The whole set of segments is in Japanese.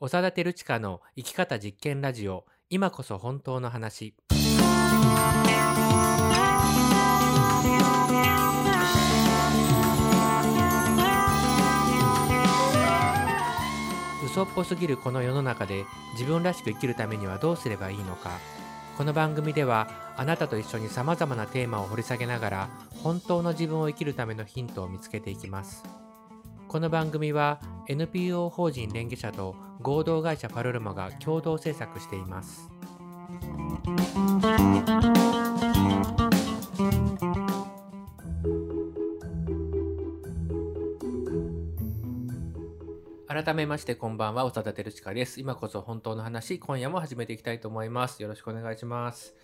長田照親の生き方実験ラジオ今こそ本当の話。嘘っぽすぎるこの世の中で自分らしく生きるためにはどうすればいいのか。この番組ではあなたと一緒にさまざまなテーマを掘り下げながら本当の自分を生きるためのヒントを見つけていきます。この番組は NPO 法人連携者と合同会社パルルマが共同制作しています。改めましてこんばんは長田照親です。今こそ本当の話今夜も始めていきたいと思います。よろしくお願いします。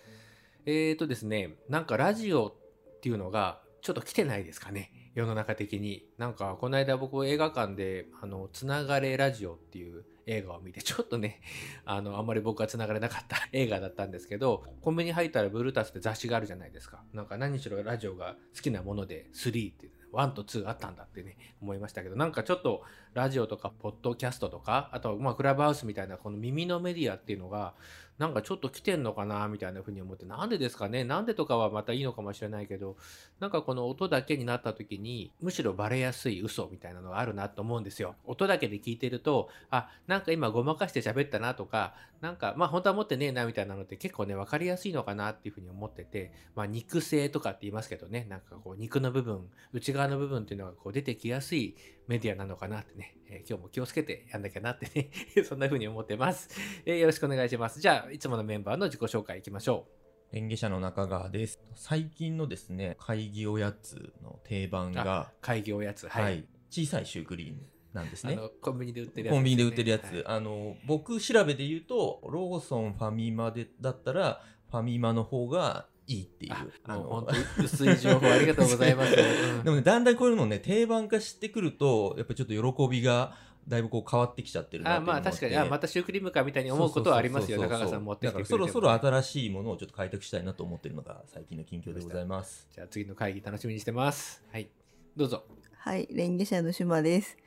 えーとですねなんかラジオっていうのがちょっと来てないですかね。世の中的に。なんかこの間僕映画館であのつながれラジオっていう映画を見てちょっとね あのあんまり僕はつながれなかった 映画だったんですけどコンビニ入ったらブルータスって雑誌があるじゃないですか。なんか何しろラジオが好きなもので3って1と2あったんだってね思いましたけどなんかちょっとラジオとかポッドキャストとかあとまあクラブハウスみたいなこの耳のメディアっていうのがなんかちょっと来てんのかなみたいな風に思ってなんでですかね？なんでとかはまたいいのかもしれないけどなんかこの音だけになった時にむしろバレやすい嘘みたいなのがあるなと思うんですよ。音だけで聞いてるとあなんか今ごまかして喋ったなとかなんかまあ本当は持ってねえなみたいなのって結構ね分かりやすいのかなっていう風に思っててまあ肉声とかって言いますけどね。なんかこう肉の部分内側の部分っていうのがこう出てきやすいメディアなのかなってね、えー、今日も気をつけてやんなきゃなってね そんな風に思ってます、えーよろしくお願いします。じゃあいつものメンバーの自己紹介いきましょう。演技者の中川です。最近のですね、会議おやつの定番が、会議おやつ。はい、小さいシュークリームなんですね。コンビニで売ってるやつコンビニで売ってるやつ。はい。あの、僕調べで言うと、ローソン、ファミマで、だったら、ファミマの方がいいっていう。あもう本当に薄い情報ありがとうございます、うん。でもね、だんだんこういうのね、定番化してくると、やっぱりちょっと喜びが、だいぶこう変わってきちゃってるなあっていうのもまあ確かに。あまたシュークリームかみたいに思うことはありますよ。中川さん持ってきてそろそろ新しいものをちょっと開拓したいなと思ってるのが最近の近況でございます。じゃあ次の会議楽しみにしてます。はい。どうぞ。はい、レンゲ社の島です。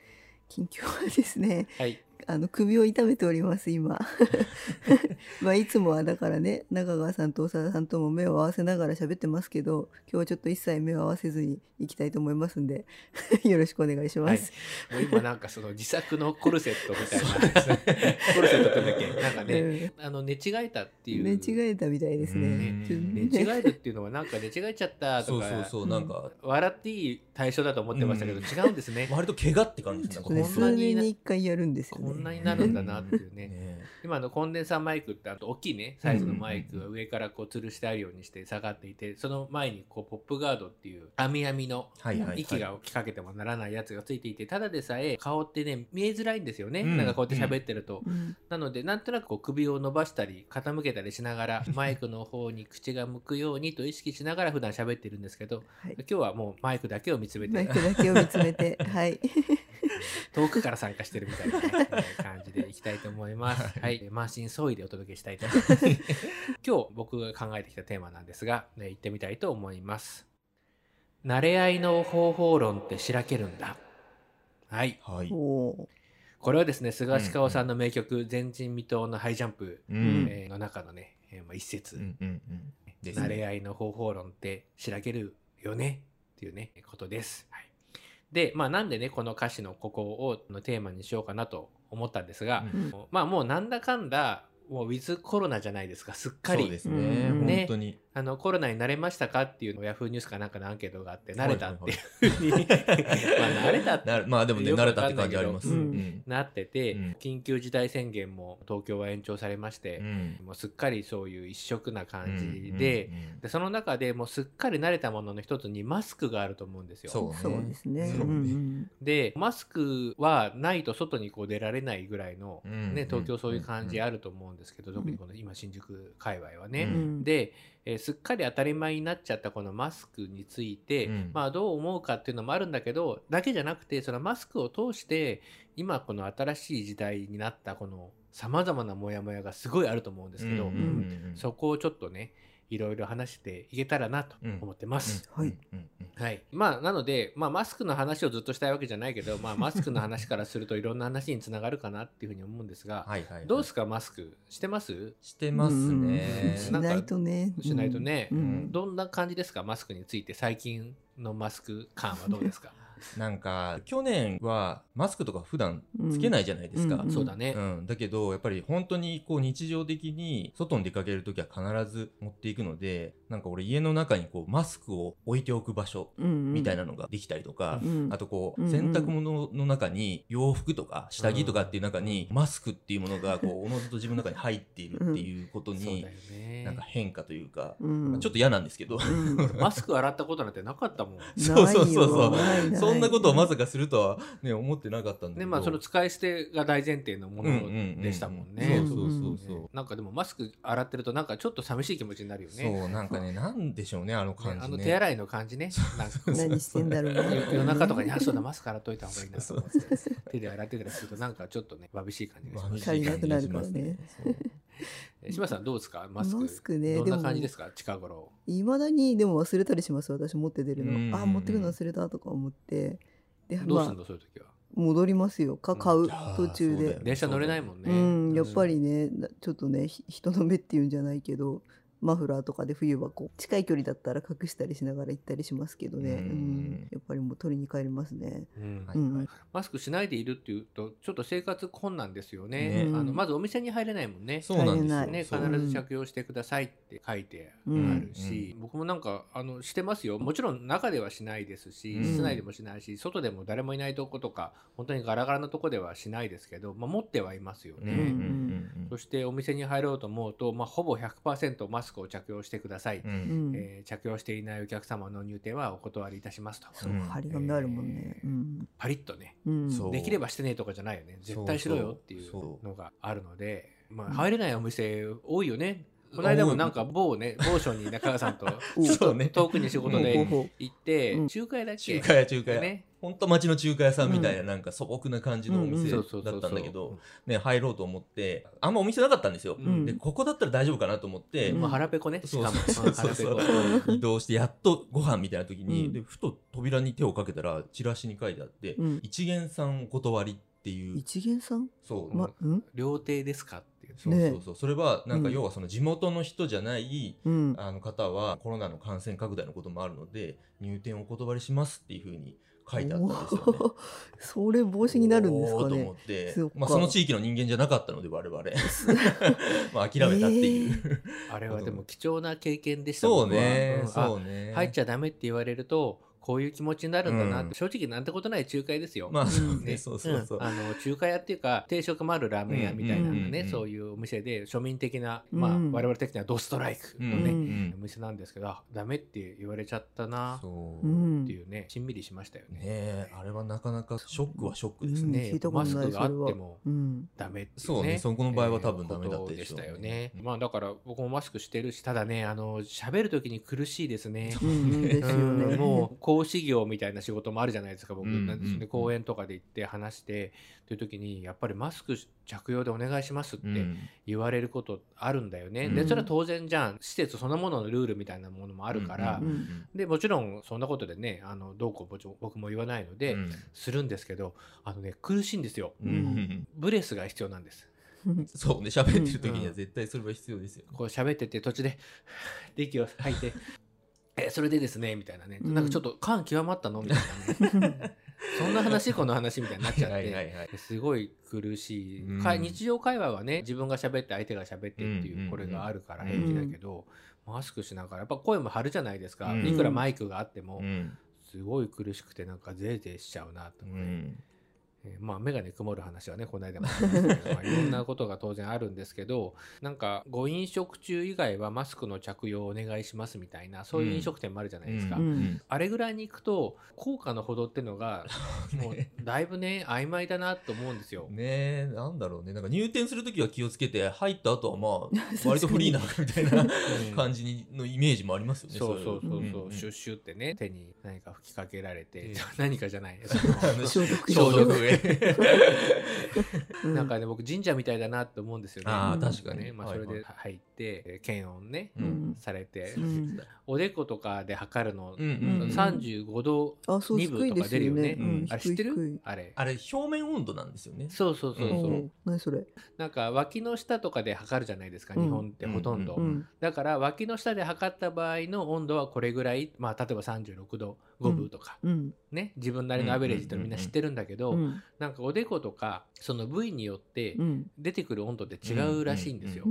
近況はですね、はいあの首を痛めております今。まあいつもはだからね、中川さんと長田さんとも目を合わせながら喋ってますけど、今日はちょっと一切目を合わせずに行きたいと思いますんで、よろしくお願いします。もう今なんかその自作のコルセットみたいな。コルセットってだっけ？なんかね、あの寝違えたっていう。うん寝違えたみたいですね。うん。ちょっと寝違えるっていうのはなんか寝違えちゃったとかそうそうそう、なんか、笑っていい対象だと思ってましたけど、うん。違うんですね。割と怪我って感じですね。数年に一回やるんですよね。こんなになるんだなっていうね。ね今のコンデンサーマイクってあと大きいね。サイズのマイクが上からこう吊るしてあるようにして下がっていてその前にこうポップガードっていう網網の息が吹きかけてもならないやつがついていてただでさえ顔ってね見えづらいんですよね、うん。なんかこうやって喋ってると、うん。なのでなんとなくこう首を伸ばしたり傾けたりしながらマイクの方に口が向くようにと意識しながら普段喋ってるんですけどはい。今日はもうマイクだけを見つめマイてクだけを見つめて、はい。遠くから参加してるみたいな、ね。えー感じでいきたいと思います。はい、満身創痍でお届けしたいと思います。今日僕が考えてきたテーマなんですが、ね、行ってみたいと思います。慣れ合いの方法論ってしらけるんだ。はい。はい。これはですね、菅氏川さんの名曲、前人未到のハイジャンプ、うん。えーの中のね、えーまあ、一節、うんうんうん。慣ねれ合いの方法論ってしらけるよねっていうね、ことです。はい、で、まあなんでね、この歌詞のここをのテーマにしようかなと思ったんですが、うん。まあもうなんだかんだ、もうウィズコロナじゃないですか、すっかり。そうですね。うんね本当に。あのコロナに慣れましたか？っていうのをヤフーニュースかなんかのアンケートがあって、慣はいれたっていうふうに、まあ慣れたってなまあでもね、慣れたって感じあります。ううんん。なってて、うん緊急事態宣言も東京は延長されましてう、ん。もうすっかりそういう一色な感じうんで、うんうんでその中でもうすっかり慣れたものの一つにマスクがあると思うんですよ。そうそうですね。そううんうんでマスクはないと外にこう出られないぐらいの、うんね、東京そういう感じうんあると思うんですけど、特にこの今新宿界隈はうね。うん。で、えーすっかり当たり前になっちゃったこのマスクについて、うん。まあどう思うかっていうのもあるんだけどだけじゃなくてそのマスクを通して今この新しい時代になったこのさまざまなモヤモヤがすごいあると思うんですけど、そこをちょっとね、いろいろ話していけたらなと思ってます。はい。うんはい。まあ、なので、まあ、マスクの話をずっとしたいわけじゃないけど、まあ、マスクの話からするといろんな話につながるかなっていうふうに思うんですが、はいはいはいどうですか、マスクしてます？してますうんね。しないとね。しないとね、うんどんな感じですか、マスクについて、最近のマスク感はどうですか？なんか去年はマスクとか普段つけないじゃないですか。うんそうだね。うん、だけどやっぱり本当にこう日常的に外に出かける時は必ず持っていくのでなんか俺家の中にこうマスクを置いておく場所みたいなのができたりとか、うんあとこううんうん。洗濯物の中に洋服とか下着とかっていう中にマスクっていうものがこうおのずと自分の中に入っているっていうことに。なんか変化というか、ちょっと嫌なんですけど、うん。マスク洗ったことなんてなかったもん。そうそうそうそう。そんなことをまさかするとは、ね、思ってなかったんだけね、ど、まあその使い捨てが大前提のものでしたもんね。うんうんうんそう。そうそうそうなんかでもマスク洗ってるとなんかちょっと寂しい気持ちになるよね。そうなんかねなんでしょうねあの感じね。ねあの手洗いの感じね。何してんだろうね。夜夜中とかに、あ、そうだ、マスク洗っといた方がいいなと思って。手で洗ってたりすると、なんかちょっとね、眩しい感じがします。足りなくなるからね。え島さんどうですか？マスク。マスクねどんなでも感じですか？近頃。いまだにでも忘れたりします私持って出るうん。のあ持ってくるの忘れたとか思って。でまあ。どうすんのそういう時は？戻りますよ。か買う途中で。電車乗れないもんね。うんやっぱりねなちょっとねひ人の目っていうんじゃないけどマフラーとかで冬はこう近い距離だったら隠したりしながら行ったりしますけどね、ううん。んやっぱりもう取りに帰りますね。うん。はい。うん。マスクしないでいるっていうと、ちょっと生活困難ですよね。ねあのまずお店に入れないもんね。そうなんですね、必ず着用してくださいって書いてあるし、僕もなんかあのしてますよ。もちろん中ではしないですし、うん。室内でもしないし外でも誰もいないとことか本当にガラガラなとこではしないですけど、まあ、持ってはいますよね、うんうんうん。そしてお店に入ろうと思うと、まあ、ほぼ100%マスクを着用してください、うん。うん。えー着用していないお客様の入店はお断りいたしますと。そう。うん。張り紙あるもんね。う。んパリッとねう。んそう。できればしてねえとかじゃないよね絶対しろよっていう。のがあるので、まあ、入れないお店多いよねこの間もなんか某ね某所に中川さん とそうね。遠くに仕事で行ってうん。中華屋だっけ？中華屋中華屋、ね。ほんと町の中華屋さんみたいななんか素朴な感じのお店だったんだけど、ね、入ろうと思ってあんまお店なかったんですよ、うん。でここだったら大丈夫かなと思って、うん。まあ腹ペコねしそうかも。そうそうそう。移動してやっとご飯みたいな時に、うんでふと扉に手をかけたらチラシに書いてあって「うん。一元さんお断り」っていう。一元さん？そう、まうん？料亭ですか？ってそうそうそう。それはなんかうん。要はその地元の人じゃない、うん。あの方はコロナの感染拡大のこともあるので入店をお断りしますっていうふうに書いてあったんですよね。それ防止になるんですかね。と思。って。まあ、その地域の人間じゃなかったので我々。まあ諦めたっていう、あれはでも貴重な経験でしたそうね、そうね。あ入っちゃダメって言われるとこういう気持ちになるんだなって、うん。正直なんてことない仲介ですよ。まあそうね、ね。そうそうそう、ん。あの中華屋っていうか定食もあるラーメン屋みたいなね、うんそういうお店で庶民的な、まあうん我々的にはドストライクうんのね、うん。お店なんですけどあダメって言われちゃったなそう。うねんっていうねしんみりしましたよね。えあれはなかなかショックはショックですうんね、マスクがあってもうんダメそうねそこの場合は多分ダメだったでしたよね。まあだから僕もマスクしてるしただねあの喋る時に苦しいですね。うんうんですよね。うん。もう講師業みたいな仕事もあるじゃないですか僕、うんうんなんですね。講演とかで行って話してという時にやっぱりマスク着用でお願いしますってうん。言われることあるんだよね、うん。でそれは当然じゃん。施設そのもののルールみたいなものもあるから、うんうんでもちろんそんなことでねあのどうこう僕も言わないので、うん。するんですけどあのね苦しいんですよ。うんうんブレスが必要なんです。そうね喋ってる時には絶対それは必要ですよ、こう喋ってて途中で で息を吐いてえそれでですねみたいなね、うんなんかちょっと感極まったの？みたいなね。そんな話この話みたいになっちゃって、はいすごい苦しい、うん。か日常会話はね自分が喋って相手が喋ってってうんうんいううん。これがあるからうん平気だけど、マスクしながらやっぱ声も張るじゃないですか、うん。いくらマイクがあっても、うん。すごい苦しくてなんかゼーゼーしちゃうなとう思って、んえーまあ眼鏡曇る話はねこの間もありましたけど、まあ、いろんなことが当然あるんですけどなんかご飲食中以外はマスクの着用をお願いしますみたいなそういう飲食店もあるじゃないですか、うん。あれぐらいに行くと効果のほどっていうのが もうだいぶね曖昧だなと思うんですよ。ねえなんだろうね。なんか入店する時は気をつけて入った後はまあ 割とフリーなみたいなうん。感じにのイメージもありますよねそうそうそうそう、んん。シュッシュってね手に何か吹きかけられて、ええ。何かじゃない。あの消毒消毒うん。なんかね僕神社みたいだなって思うんですよね。あー確かに。ね、まあ、それで入って、えー検温ね、うん。されて、うん。おでことかで測るの、うんうん35度あそう2分とか出るよね。低いですよね。うん。あれ知ってる？い。あれ。あれ表面温度なんですよね。そうそうそうそう。何それ？なんか脇の下とかで測るじゃないですか、うん。日本ってほとんど。うんだから脇の下で測った場合の温度はこれぐらい、まあ、例えば36度5分とか、うん。ね自分なりのアベレージってみんな知ってるんだけど、うんなんかおでことかその部位によってうん出てくる温度って違うらしいんですよ。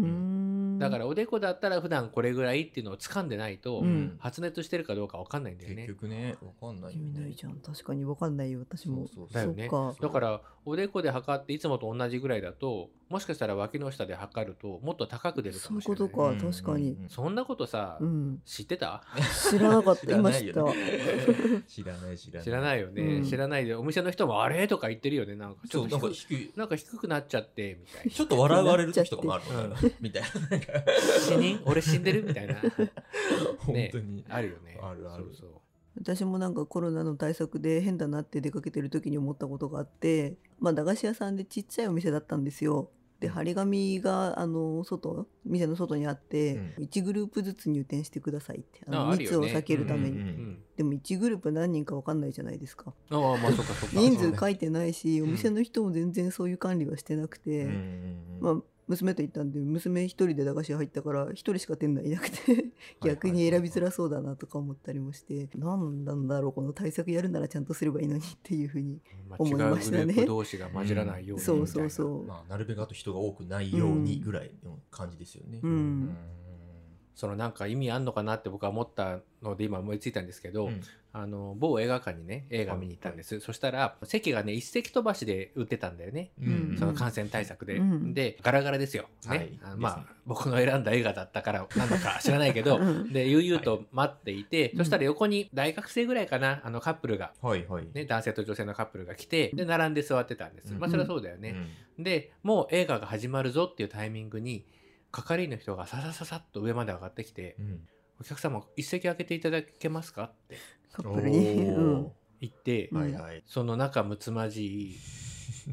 だからおでこだったら普段これぐらいっていうのを掴んでないと、うん。発熱してるかどうかわかんないんだよ結ね。局ねわかんない意味ないじゃん確かに分かんないよ私も。そうそうだよね。だからおでこで測っていつもと同じぐらいだともしかしたら脇の下で測るともっと高く出るかそういうもしれない、ことかうん確かにうん。そんなことさ、うん。知ってた？知らなかっ知た。今らないよ知った。ね 知らない知らない。知らないよね、うん。知らないでお店の人もあれとか言ってるよね。なんかちそうなんかょっとなんか低くなっちゃってみたい ちょっと笑われる時とかもあるみたいな 死人俺死んでる？みたいな。本当に。あるよね。あるある。そうそう。私もなんかコロナの対策で変だなって出かけてる時に思ったことがあってまあ駄菓子屋さんでちっちゃいお店だったんですよ。で張り紙があの外店の外にあって、1グループずつ入店してくださいってあのああるよね。密を避けるために、うんうんうん。でも1グループ何人か分かんないじゃないですか。ああまあそっかそっか。人数書いてないし、お店の人も全然そういう管理はしてなくて、うんうんうん。まあ娘と行ったんで娘一人で駄菓子屋入ったから一人しか店内いなくて逆に選びづらそうだなとか思ったりもして何なんだろうこの対策やるならちゃんとすればいいのにっていうふうにまあ、思いましたね。グループ同士が混じらないようにみたいな、そうそうそう、まあなるべくあと人が多くないようにぐらいの感じですよね。うん。そのなんか意味あんのかなって僕は思ったので今思いついたんですけど、うんあの某映画館にね映画見に行ったんです、そしたら席がね一席飛ばしで売ってたんだよね、うん。その感染対策で、うん。でガラガラですよ、ね。はい。あのまあね僕の選んだ映画だったから なんだか知らないけど。うん。で悠々と待っていて、うん。そしたら横に大学生ぐらいかなあのカップルが、はいはい。ね、男性と女性のカップルが来てで並んで座ってたんです、うん。まあそれはそうだよね、でもう映画が始まるぞっていうタイミングに係員の人がささささっと上まで上がってきてうんうん「お客様一席空けていただけますか?」ってカップルに、うん。お言って、はいはい。その仲睦まじい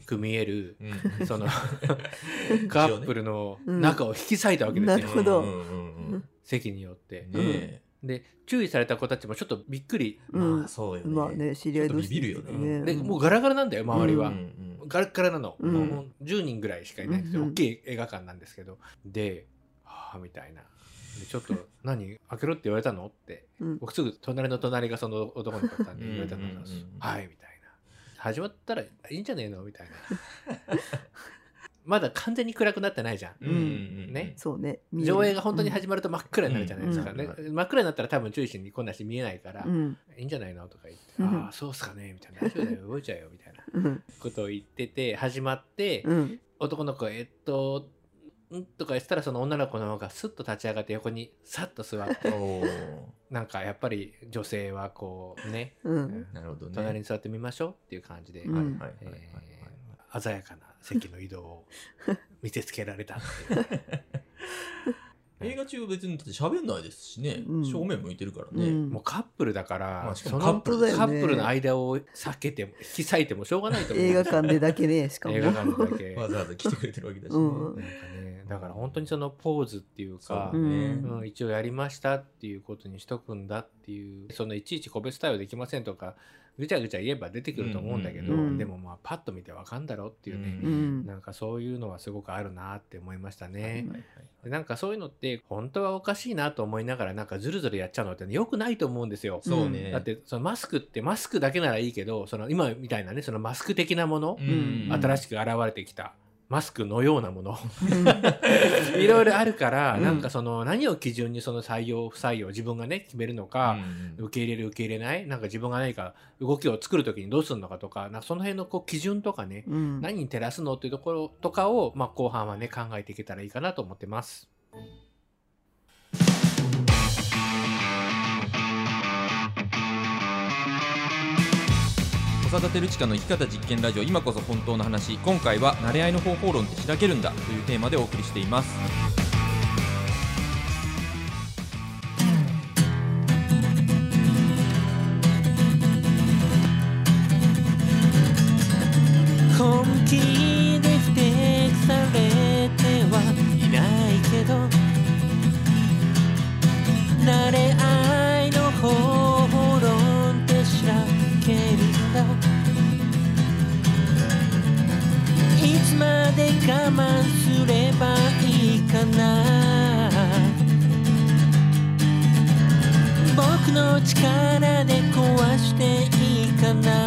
く見えるうん。その カップルの中を引き裂いたわけですよ、なるほど。うんうんうん席によって。うん。ねで注意された子たちもちょっとびっくり。えうん。まあそうよね。まあね知り合い同士ちょっとビビるよね。でもうガラガラなんだよ周りは。うんうんガラッガラなの、うん。もう10人ぐらいしかいないんですよ、うんうん大きい映画館なんですけど。ではあみたいな。でちょっと何開けろって言われたの？って。うん。僕すぐ隣の隣がその男の子だったんでうん言われたのがうんうんうんはいみたいな。始まったらいいんじゃねえの？みたいな。まだ完全に暗くなってないじゃん。うん。うんうんねそうね上映が本当に始まると真っ暗になるじゃないですか、うんね。真っ暗になったら多分注意しに来ないし見えないから、うん。いいんじゃないの？とか言って、うん。ああそうっすかねみたいな。大丈夫だよ動いちゃうよみたいなうん。ことを言ってて始まって、うん。男の子がえっとんとか言ってたらその女の子の方がスッと立ち上がって横にさっと座ってなんかやっぱり女性はこうね、ううん。んなるほどね。隣に座ってみましょうっていう感じで、鮮やかな席の移動を見せつけられたっていう。映画中は別にだって喋んないですしね。うん。正面向いてるからね。うん。もうカップルだから、まあしかそのもカップルだよね。カップルの間を避けても引き裂いてもしょうがないと思う。映画館でだけねしかも。映画館でだけ。わざわざ来てくれてるわけだしね。うん。なんかねだから本当にそのポーズっていうかそうね。うんうん、一応やりましたっていうことにしとくんだっていうそのいちいち個別対応できませんとかぐちゃぐちゃ言えば出てくると思うんだけど、うん。うんうんでもまあパッと見てわかんだろうっていうね、うん。なんかそういうのはすごくあるなって思いましたね。はいはいでなんかそういうのって本当はおかしいなと思いながらなんかずるずるやっちゃうのって良くないと思うんですよ。そうね。だってそのマスクってマスクだけならいいけどその今みたいなねそのマスク的なもの、ん。新しく現れてきたマスクのようなもの。いろいろあるから、うん。なんかその何を基準にその採用不採用自分がね決めるのか、うん。受け入れる受け入れないなんか自分が何か動きを作る時にどうするのかとかなんかその辺のこう基準とかね、うん。何に照らすのっていうところとかを、まあ、後半はね考えていけたらいいかなと思ってます。岡田照親の生き方実験ラジオ今こそ本当の話。今回は慣れ合いの方法論って開けるんだというテーマでお送りしています。慢すればいいかな。僕の力で壊していいかな。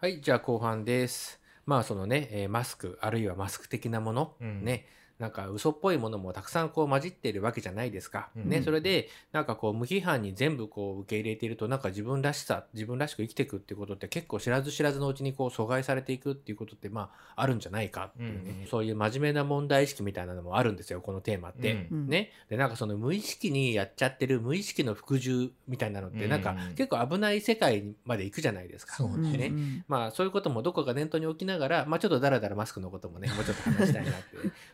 はい、じゃあ後半です。まあそのね、えーマスク、あるいはマスク的なもの、うん。ね、なんか嘘っぽいものもたくさんこう混じっているわけじゃないですか。うんね、それでなんかこう無批判に全部こう受け入れているとなんか自分らしさ自分らしく生きていくっていうことって結構知らず知らずのうちにこう阻害されていくっていうことってまああるんじゃないかっていうね、うんそういう真面目な問題意識みたいなのもあるんですよこのテーマって。うんね、でなんかその無意識にやっちゃってる無意識の服従みたいなのってなんかうん。結構危ない世界まで行くじゃないですか。そうね。ね。うんまあそういうこともどこか念頭に置きながら、まあちょっとだらだらマスクのこともね、もうちょっと話したいなって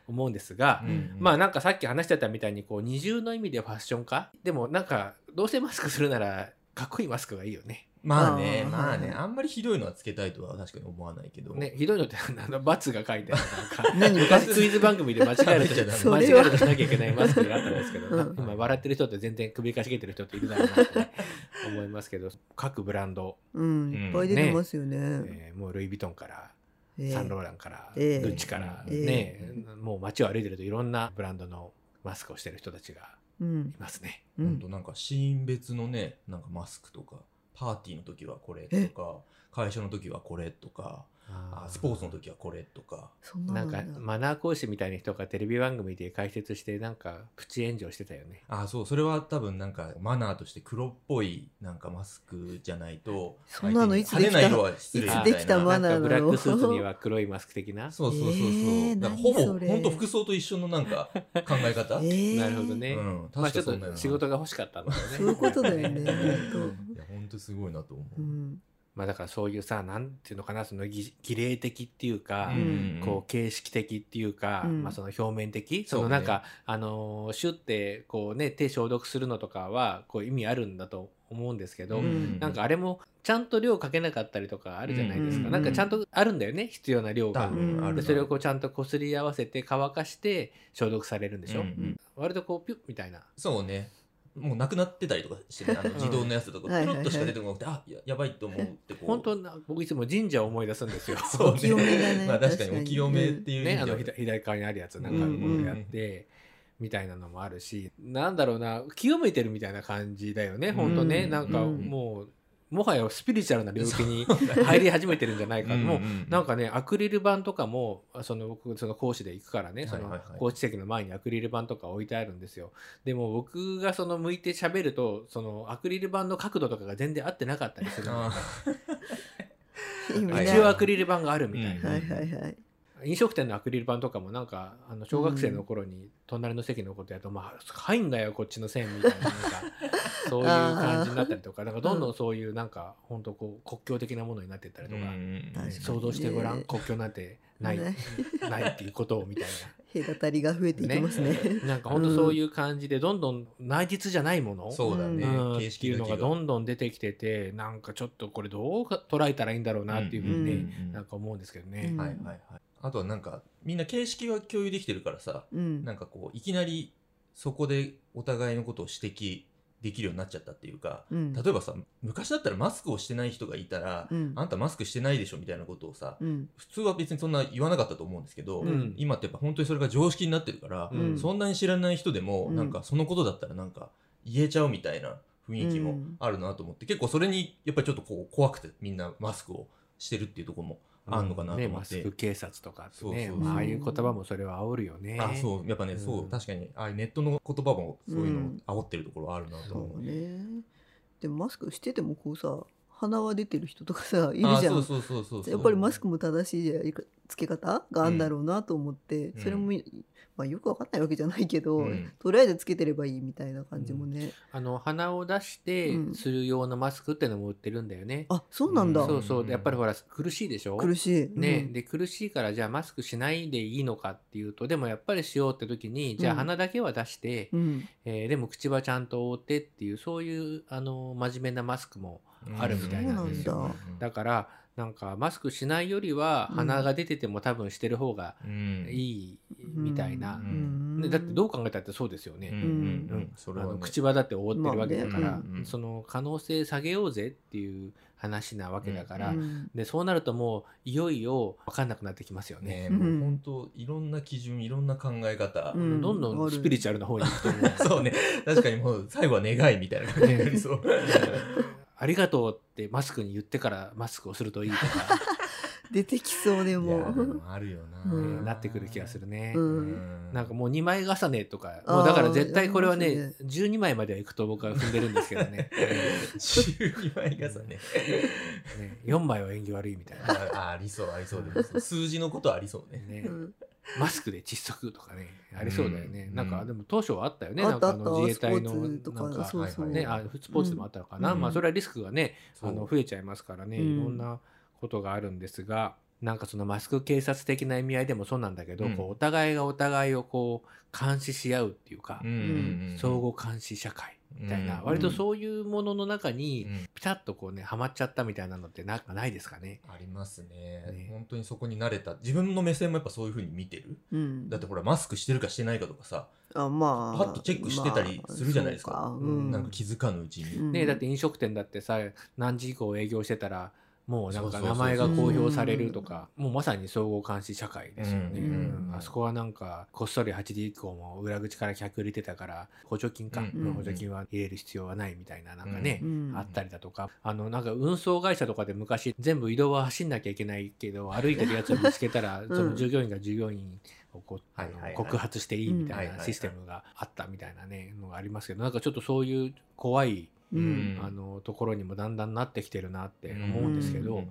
思うんですが、うんまあなんかさっき話してたみたいにこう二重の意味でファッション化？でもなんかどうせマスクするならかっこいいマスクがいいよね。まあねまあね。あんまりひどいのはつけたいとは確かに思わないけど。ね、ひどいのってあの罰が書いてある。なんか 何昔クイズ番組で間違えるとそ間違えるとしなきゃいけないマスクがあったんですけど、うん。今笑ってる人って全然首かしげてる人っているだろうなってね、思いますけど各ブランド、うん、いっぱい出てますよね。えーもうルイ・ヴィトンからええサンローランから、ええ。グッチから、えね、もう街を歩いてるといろんなブランドのマスクをしてる人たちがうん。いますね。うん。ほんとなんかシーン別のねなんかマスクとかパーティーの時はこれとか会社の時はこれとかあスポーツの時はこれとか。そんななんかマナー講師みたいな人がテレビ番組で解説してなんかプチ炎上してたよね。あそう。それは多分なんかマナーとして黒っぽいなんかマスクじゃないとそんなのいつできた？色は失礼みたいな。いつできたマナーブラックスーツには黒いマスク的な？そうそうそうそう、えーほぼ本当服装と一緒のなんか考え方、えー。なるほどね。うんまあちょっ確かそんなような。と仕事が欲しかったんだよそういうね。ことだよね。いや本当すごいなと思う、うんまあだからそういうさ、なんていうのかな、そのぎ儀礼的っていうか、うん。こう形式的っていうか、うん。まあその表面的、そのなんか、あのーシュってこうね、手消毒するのとかは、こう意味あるんだと思うんですけど、うん。なんかあれもちゃんと量かけなかったりとかあるじゃないですか。うん。なんかちゃんとあるんだよね、必要な量が。でそれをこうちゃんとこすり合わせて乾かして消毒されるんでしょ、うんうん。割とこうピュッみたいな。そうねもうなくなってたりとかして、ね、あの 自動のやつとかはいピロッとしか出てこなくて、あややばいと思ってこう。本当な僕いつも神社を思い出すんですよ。そうお清めだね。まあ確かにお清めっていうね、あの左左側にあるやつなんかうんこうやって、みたいなのもあるしなんだろうな清めてるみたいな感じだよね本当ね、うんなんかうん。もうもはやスピリチュアルな領域に入り始めてるんじゃないか、もうなんかねアクリル板とかもその僕その講師で行くからねその講師席の前にアクリル板とか置いてあるんですよ。でも僕がその向いて喋るとそのアクリル板の角度とかが全然合ってなかったりするの。あ意味ない。一応アクリル板があるみたいな、うんはいはいはい。飲食店のアクリル板とかもなんかあの小学生の頃に隣の席のことやると、まあ入んだよこっちの線みたい。ななんかそういう感じになったりとかなんかどんどんそういうなんか本当こう国境的なものになっていったりとか、想像してごらんね。国境なんてないね。ないっていうことをみたい隔たりが増えていきますね。ななんか本当そういう感じでどんどん内実じゃないものそうだね、っていうのがどんどん出てきててなんかちょっとこれどうか捉えたらいいんだろうなっていうふうになんか思うんですけどね。うん。はいはいはい。あとはなんかみんな形式は共有できてるからさうん。なんかこういきなりそこでお互いのことを指摘できるようになっちゃったっていうかうん。例えばさ昔だったらマスクをしてない人がいたら、うん。あんたマスクしてないでしょみたいなことをさ、うん。普通は別にそんな言わなかったと思うんですけど、うん。今ってやっぱ本当にそれが常識になってるから、うん。そんなに知らない人でも、うん。なんかそのことだったらなんか言えちゃうみたいな雰囲気もあるなと思って、結構それにやっぱりちょっとこう怖くてみんなマスクをしてるっていうところもあんのかなとね、思って、マスク警察とかってねそうそうそう。まあああいう言葉もそれは煽るよね。あそう。やっぱね、うん。そう確かにああいうネットの言葉もそういうのを煽ってるところはあるなと思う、そうね。でもマスクしててもこうさ、鼻は出てる人とかさ、いるじゃ。あそうんそうそうそうそう。やっぱりマスクも正しいやりつけ方があるんだろうなと思って、うん。それも、まあ、よくわかんないわけじゃないけど、うん。とりあえずつけてればいいみたいな感じもね、あの鼻を出してうん。する用のマスクってのも売ってるんだよね。あそうなんだ、うん。そうそう。やっぱりほら苦しいでしょ？苦しい、ね、うん。で苦しいからじゃあマスクしないでいいのかっていうとでもやっぱりしようって時にじゃあうん鼻だけは出して、うん。えーでも口はちゃんと覆ってっていうそういうあの真面目なマスクもあるみたいなんですよ。そうなんだ。だからなんかマスクしないよりは鼻が出てても多分してる方がいいみたいな、ね、だってどう考えたってそうですよね。あの口はだって覆ってるわけだから、まあね、その可能性下げようぜっていう話なわけだから、うん、でそうなるともういよいよ分かんなくなってきますよね。ねもう本当いろんな基準いろんな考え方、うん、どんどんスピリチュアルな方に行くと思う。そうね。確かにもう最後は願いみたいな感じになりそう。ありがとうってマスクに言ってからマスクをするといいとか。出てきそうでも。あるよな、うん、なってくる気がするね、うん、なんかもう2枚重ねとかもうだから絶対これはねね。12枚まではいくと僕は踏んでるんですけどね。12枚重ね。ね4枚は縁起悪いみたいな。あありそうありそうで数字のことはありそうね。ね、マスクで窒息とかねありそうだよね、うん、なんかでも当初はあったよね、なんかあの自衛隊のなんかねあスポーツでもあったのかな、うん、まあそれはリスクがねあの増えちゃいますからね、いろんなことがあるんですがなんかそのマスク警察的な意味合いでもそうなんだけど、こうお互いがお互いをこう監視し合うっていうか、相互監視社会みたいな、割とそういうものの中にピタッとこうねはまっちゃったみたいなのってなんかないですかね。ありますね。ね。本当にそこに慣れた。自分の目線もやっぱそういうふうに見てる、うん、だってほらマスクしてるかしてないかとかさあまあ。パッとチェックしてたりするじゃないですか。まあうん、なんか気づかぬうちに。ねだって飲食店だってさ何時以降営業してたらもうなんか名前が公表されるとか。もうまさに総合監視社会ですよね、あそこはなんかこっそり8時以降も裏口から客入れてたから補助金か、補助金は入れる必要はないみたいななんかね、あったりだとか。あのなんか運送会社とかで昔全部移動は走んなきゃいけないけど歩いてるやつを見つけたら、その従業員が従業員をこ告発していいみたいなシステムがあったみたいなねのがありますけどなんかちょっとそういう怖いうん、あのところにもだんだんなってきてるなって思うんですけど、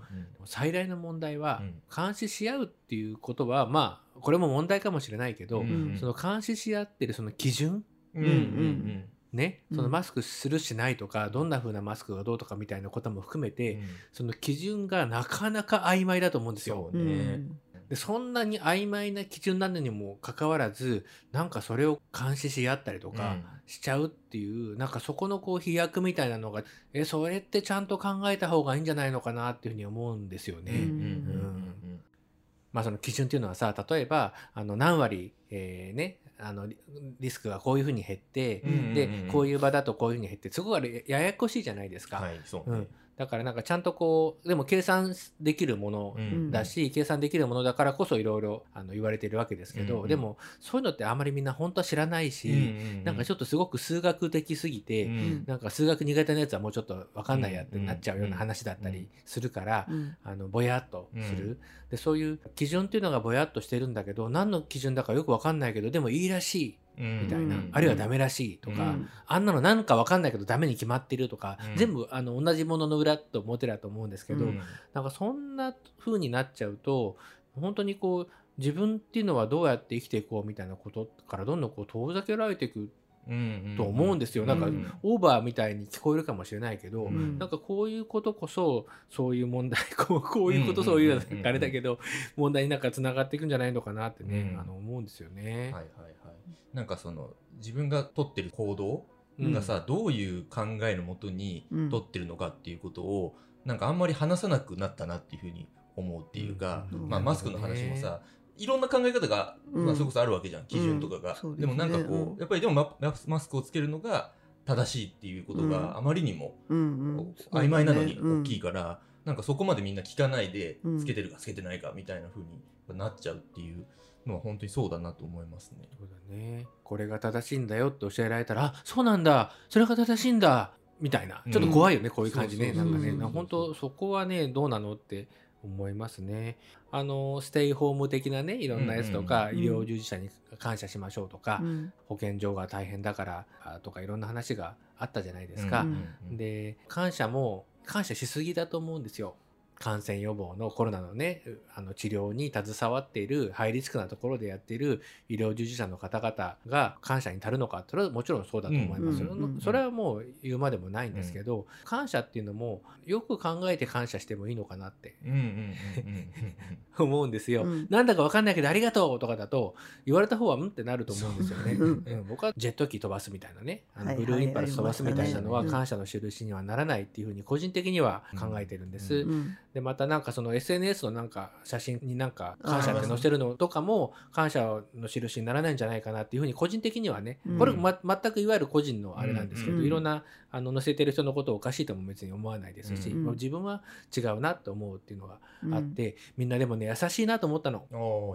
最大の問題は、監視し合うっていうことはまあこれも問題かもしれないけど、その監視し合ってるその基準、ね、そのマスクするしないとか、どんな風なマスクがどうとかみたいなことも含めて、その基準がなかなか曖昧だと思うんですよ。ね、でそんなに曖昧な基準なのにもかかわらずなんかそれを監視し合ったりとかしちゃうっていう、うん、なんかそこのこう飛躍みたいなのがえそれってちゃんと考えた方がいいんじゃないのかなっていうふうに思うんですよね。まあその基準っていうのはさ例えばあの何割、えー、ねあのリスクがこういうふうに減って、でこういう場だとこういうふうに減ってすごくややこしいじゃないですか。はいそうね、うんだからなんかちゃんとこうでも計算できるものだし、うん、計算できるものだからこそいろいろ言われてるわけですけど、うん。うん、でもそういうのってあまりみんな本当は知らないし、うんうん、なんかちょっとすごく数学的すぎて、うん、なんか数学苦手なやつはもうちょっと分かんないやってなっちゃうような話だったりするから、うん、あのぼやっとする、でそういう基準っていうのがぼやっとしてるんだけど何の基準だかよく分かんないけどでもいいらしいみたいな、あるいはダメらしいとか、あんなのなんかわかんないけどダメに決まってるとか、全部あの同じものの裏と表だと思うんですけど、なんかそんな風になっちゃうと本当にこう自分っていうのはどうやって生きていこうみたいなことからどんどんこう遠ざけられていくと思うんですよ、なんかオーバーみたいに聞こえるかもしれないけど、うん、なんかこういうことこそそういう問題こう こういうことそういうあれだけど問題になんかつながっていくんじゃないのかなってね、うん、あの思うんですよね。はいはいなんかその自分が取ってる行動がさ、うん、どういう考えのもとに取ってるのかっていうことを、うん、なんかあんまり話さなくなったなっていうふうに思うっていうか、うん、まあ、マスクの話もさいろんな考え方が、まあ、それこそあるわけじゃん、基準とかが、でもなんかこう、やっぱりでもマスクをつけるのが正しいっていうことがあまりにも曖昧なのに大きいから、なんかそこまでみんな聞かないでつけてるかつけてないかみたいなふうになっちゃうっていうのは本当にそうだなと思いますね。そうだね。これが正しいんだよって教えられたら、あそうなんだ、それが正しいんだ、みたいな。ちょっと怖いよね、うん、こういう感じね。なんかね、本当そこはね、どうなのって思いますね。あの、ステイホーム的なね、いろんなやつとか、うんうん、医療従事者に感謝しましょうとか、うん、保健所が大変だからとか、いろんな話があったじゃないですか。うんうん、で、感謝も、感謝しすぎだと思うんですよ。感染予防のコロナのね、あの治療に携わっている、ハイリスクなところでやっている医療従事者の方々が感謝に足るのか、それはもちろんそうだと思います。それはもう言うまでもないんですけど、うん、感謝っていうのもよく考えて感謝してもいいのかなって思うんですよ。うん、なんだかわかんないけどありがとうとかだと言われた方はうんってなると思うんですよね。うん、僕はジェット機飛ばすみたいなね、あのブルーインパルス飛ばすみたいなのは感謝の印にはならないっていうふうに個人的には考えてるんです。でまたなんかその SNS のなんか写真になんか感謝って載せるのとかも感謝の印にならないんじゃないかなっていうふうに個人的にはね、うん。これ、ま、全くいわゆる個人のあれなんですけど、うん。いろんなあの載せてる人のことをおかしいとも別に思わないですし、うん。自分は違うなと思うっていうのがうんあって、みんなでもね優しいなと思ったの。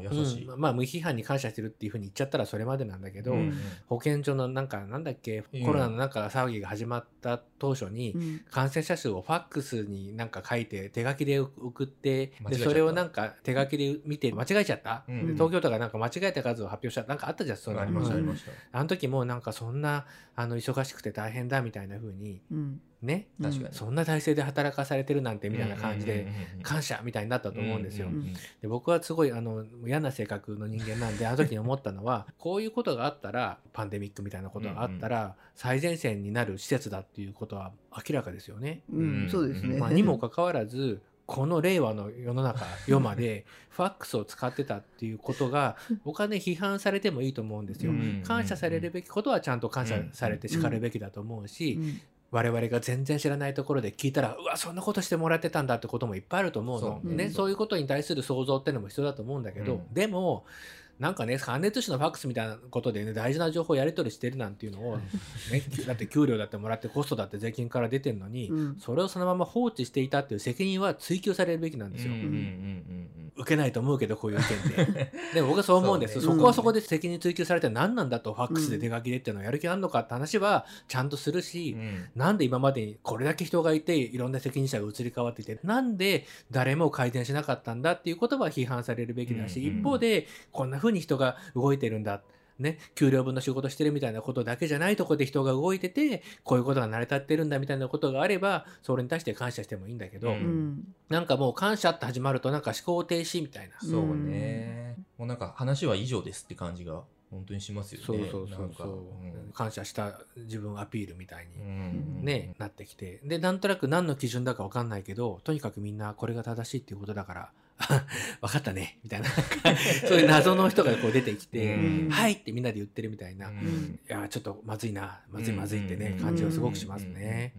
優しい、うん。まあ無批判に感謝してるっていうふうに言っちゃったらそれまでなんだけど、うん。保健所のなんかなんだっけうん。コロナのなんか騒ぎが始まった当初に、うん。感染者数をファックスになんか書いて手書きで送ってでそれをなんか手書きで見て間違えちゃった、うん。で東京都がなんか間違えた数を発表した。なんかあったじゃんそのありましたあうん。りました、あの時もなんかそんなあの忙しくて大変だみたいな風にうん。ね。確かに。そんな体制で働かされてるなんてみたいな感じで感謝みたいになったと思うんですよ。で僕はすごいあの嫌な性格の人間なんであの時に思ったのはこういうことがあったらパンデミックみたいなことがあったら、最前線になる施設だっていうことは明らかですよね。うん。そうですね。まあ、にもかかわらずこの令和の世の中世まで ファックスを使ってたっていうことが僕はね批判されてもいいと思うんですよ。うん感謝されるべきことはちゃんと感謝されてしかるべきだと思うし、うん我々が全然知らないところで聞いたらうわそんなことしてもらってたんだってこともいっぱいあると思うの。そう。ね、うん。そういうことに対する想像ってのも必要だと思うんだけど、うん。でもなんかね関熱紙のファックスみたいなことでね大事な情報をやり取りしてるなんていうのを、ね、だって給料だってもらってコストだって税金から出てるのに、うん。それをそのまま放置していたっていう責任は追及されるべきなんですよ。うん。うんうんうん受けないと思うけどこういう意見で。も僕はそう思うんですそ,、そうね。こはそこで責任追及されて何なんだとファックスで手書きでっていうのをやる気あるのかって話はちゃんとするし、うん。なんで今までにこれだけ人がいていろんな責任者が移り変わっていてなんで誰も改善しなかったんだっていうことは批判されるべきだし、うんうん一方でこんな風に人が動いてるんだ。ね、給料分の仕事してるみたいなことだけじゃないところで人が動いててこういうことが成り立ってるんだみたいなことがあればそれに対して感謝してもいいんだけど、ううん。んなんかもう感謝って始まるとなんか思考停止みたいな、そうね、もうなんか話は以上ですって感じが本当にしますよね。そうそうそうなんかそう、感謝した自分アピールみたいに、うん。ね、なってきて。でなんとなく何の基準だか分かんないけどとにかくみんなこれが正しいっていうことだから 分かったね。みたいな。そういう謎の人がこう出てきて「うん。はい」ってみんなで言ってるみたいな、いうん。やちょっとまずいな。まずいまずいってね、うん。感じをすごくしますね。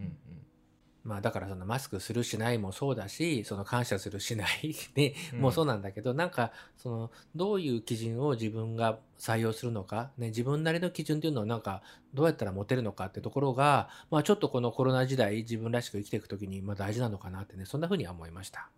まあだからそのマスクするしないもそうだしその感謝するしない ね、うん。もうそうなんだけどなんかそのどういう基準を自分が採用するのか、ね、自分なりの基準っていうのをなんかどうやったら持てるのかってところが、まあ、ちょっとこのコロナ時代自分らしく生きていく時にまあ大事なのかなってねそんな風には思いました。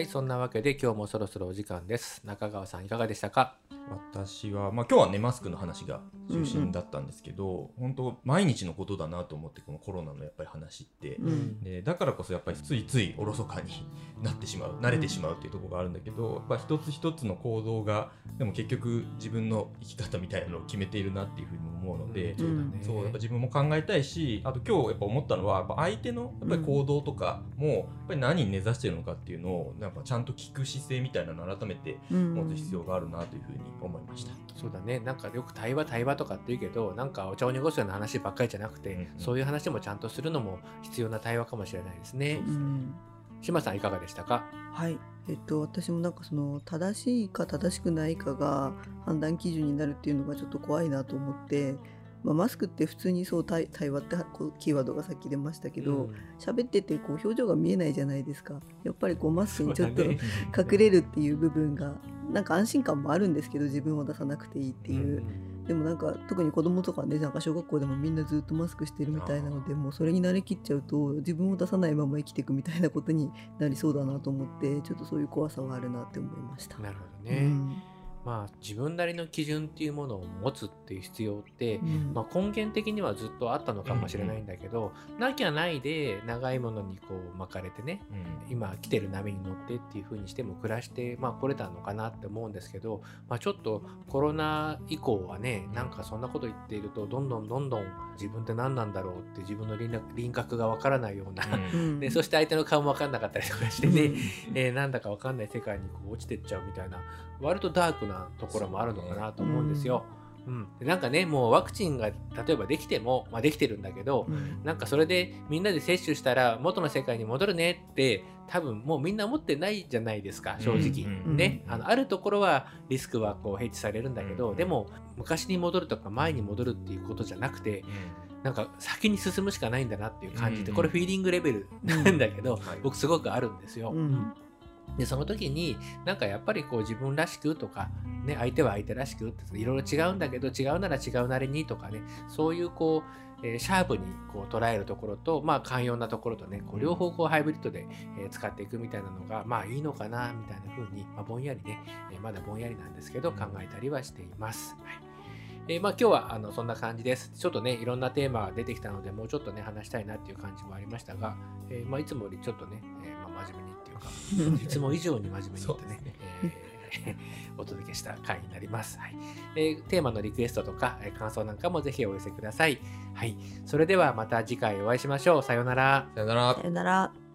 はいそんなわけで今日もそろそろお時間です。中川さんいかがでしたか？私は、まあ、今日はねマスクの話が中心だったんですけど、本当毎日のことだなと思ってこのコロナのやっぱり話って、うん。でだからこそやっぱりついついおろそかに なってしまう慣れてしまうっていうところがあるんだけど、やっぱ一つ一つの行動がでも結局自分の生き方みたいなのを決めているなっていうふうにも思うので、そうだね。そうやっぱ自分も考えたいしあと今日やっぱ思ったのはやっぱ相手のやっぱり行動とかもやっぱり何に根ざしてるのかっていうのをなんかちゃんと聞く姿勢みたいなのを改めてうん。持つ必要があるなというふうに思いました。そうだね。なんかよく対話対話とかって言うけどなんかお茶を濁すような話ばっかりじゃなくて、うんうん。そういう話もちゃんとするのも必要な対話かもしれないですね。う。ん。島さんいかがでしたか？はい、えっと、私もなんかその正しいか正しくないかが判断基準になるっていうのがちょっと怖いなと思って、まあ、マスクって普通にそう対対話ってキーワードがさっき出ましたけどうん。喋、っててこう表情が見えないじゃないですか。やっぱりこうマスクにちょっとね隠れるっていう部分がなんか安心感もあるんですけど自分を出さなくていいっていう、でもなんか特に子供とかねなんか小学校でもみんなずっとマスクしてるみたいなのでもうそれに慣れきっちゃうと自分を出さないまま生きていくみたいなことになりそうだなと思ってちょっとそういう怖さはあるなって思いました。なるほどね、うんまあ自分なりの基準っていうものを持つっていう必要って、うん。まあ、根源的にはずっとあったのかもしれないんだけど、なきゃないで長いものにこう巻かれてねうん。今来てる波に乗ってっていう風にしても暮らしてまあ来れたのかなって思うんですけど、まあ、ちょっとコロナ以降はねなんかそんなこと言っているとどんどんどんどん自分って何なんだろうって自分の輪郭輪郭がわからないような、うん。でそして相手の顔も分かんなかったりとかしてね、えーなんだか分かんない世界にこう落ちてっちゃうみたいな割とダークなところもあるのかなと思うんですよ。うん。うん、なんかねもうワクチンが例えばできても、まあ、できてるんだけど、うん、なんかそれでみんなで接種したら元の世界に戻るねって多分もうみんな思ってないじゃないですか正直、うん、ね。あのあるところはリスクはこうヘッジされるんだけど、でも昔に戻るとか前に戻るっていうことじゃなくて、なんか先に進むしかないんだなっていう感じで、これフィーリングレベルなんだけど、僕すごくあるんですよ。でその時になんかやっぱりこう自分らしくとか、ね、相手は相手らしくっていろいろ違うんだけど違うなら違うなりにとかねそういうこう、えー、シャープにこう捉えるところと、まあ、寛容なところとねこう両方こうハイブリッドで、えー、使っていくみたいなのがまあいいのかなみたいな風に、まあ、ぼんやりね、えー、まだぼんやりなんですけど考えたりはしています。はいえー、まあ、今日はあのそんな感じです。ちょっとね、いろんなテーマが出てきたので、もうちょっとね、話したいなっていう感じもありましたが、えー、まあ、いつもよりちょっとね、えー、まあ、真面目にいつも以上に真面目に言ってね、ねえー、お届けした回になります、はいえー、テーマのリクエストとか、え感想なんかもぜひお寄せください。はい、それではまた次回お会いしましょう。さようなら。さようなら。さようなら。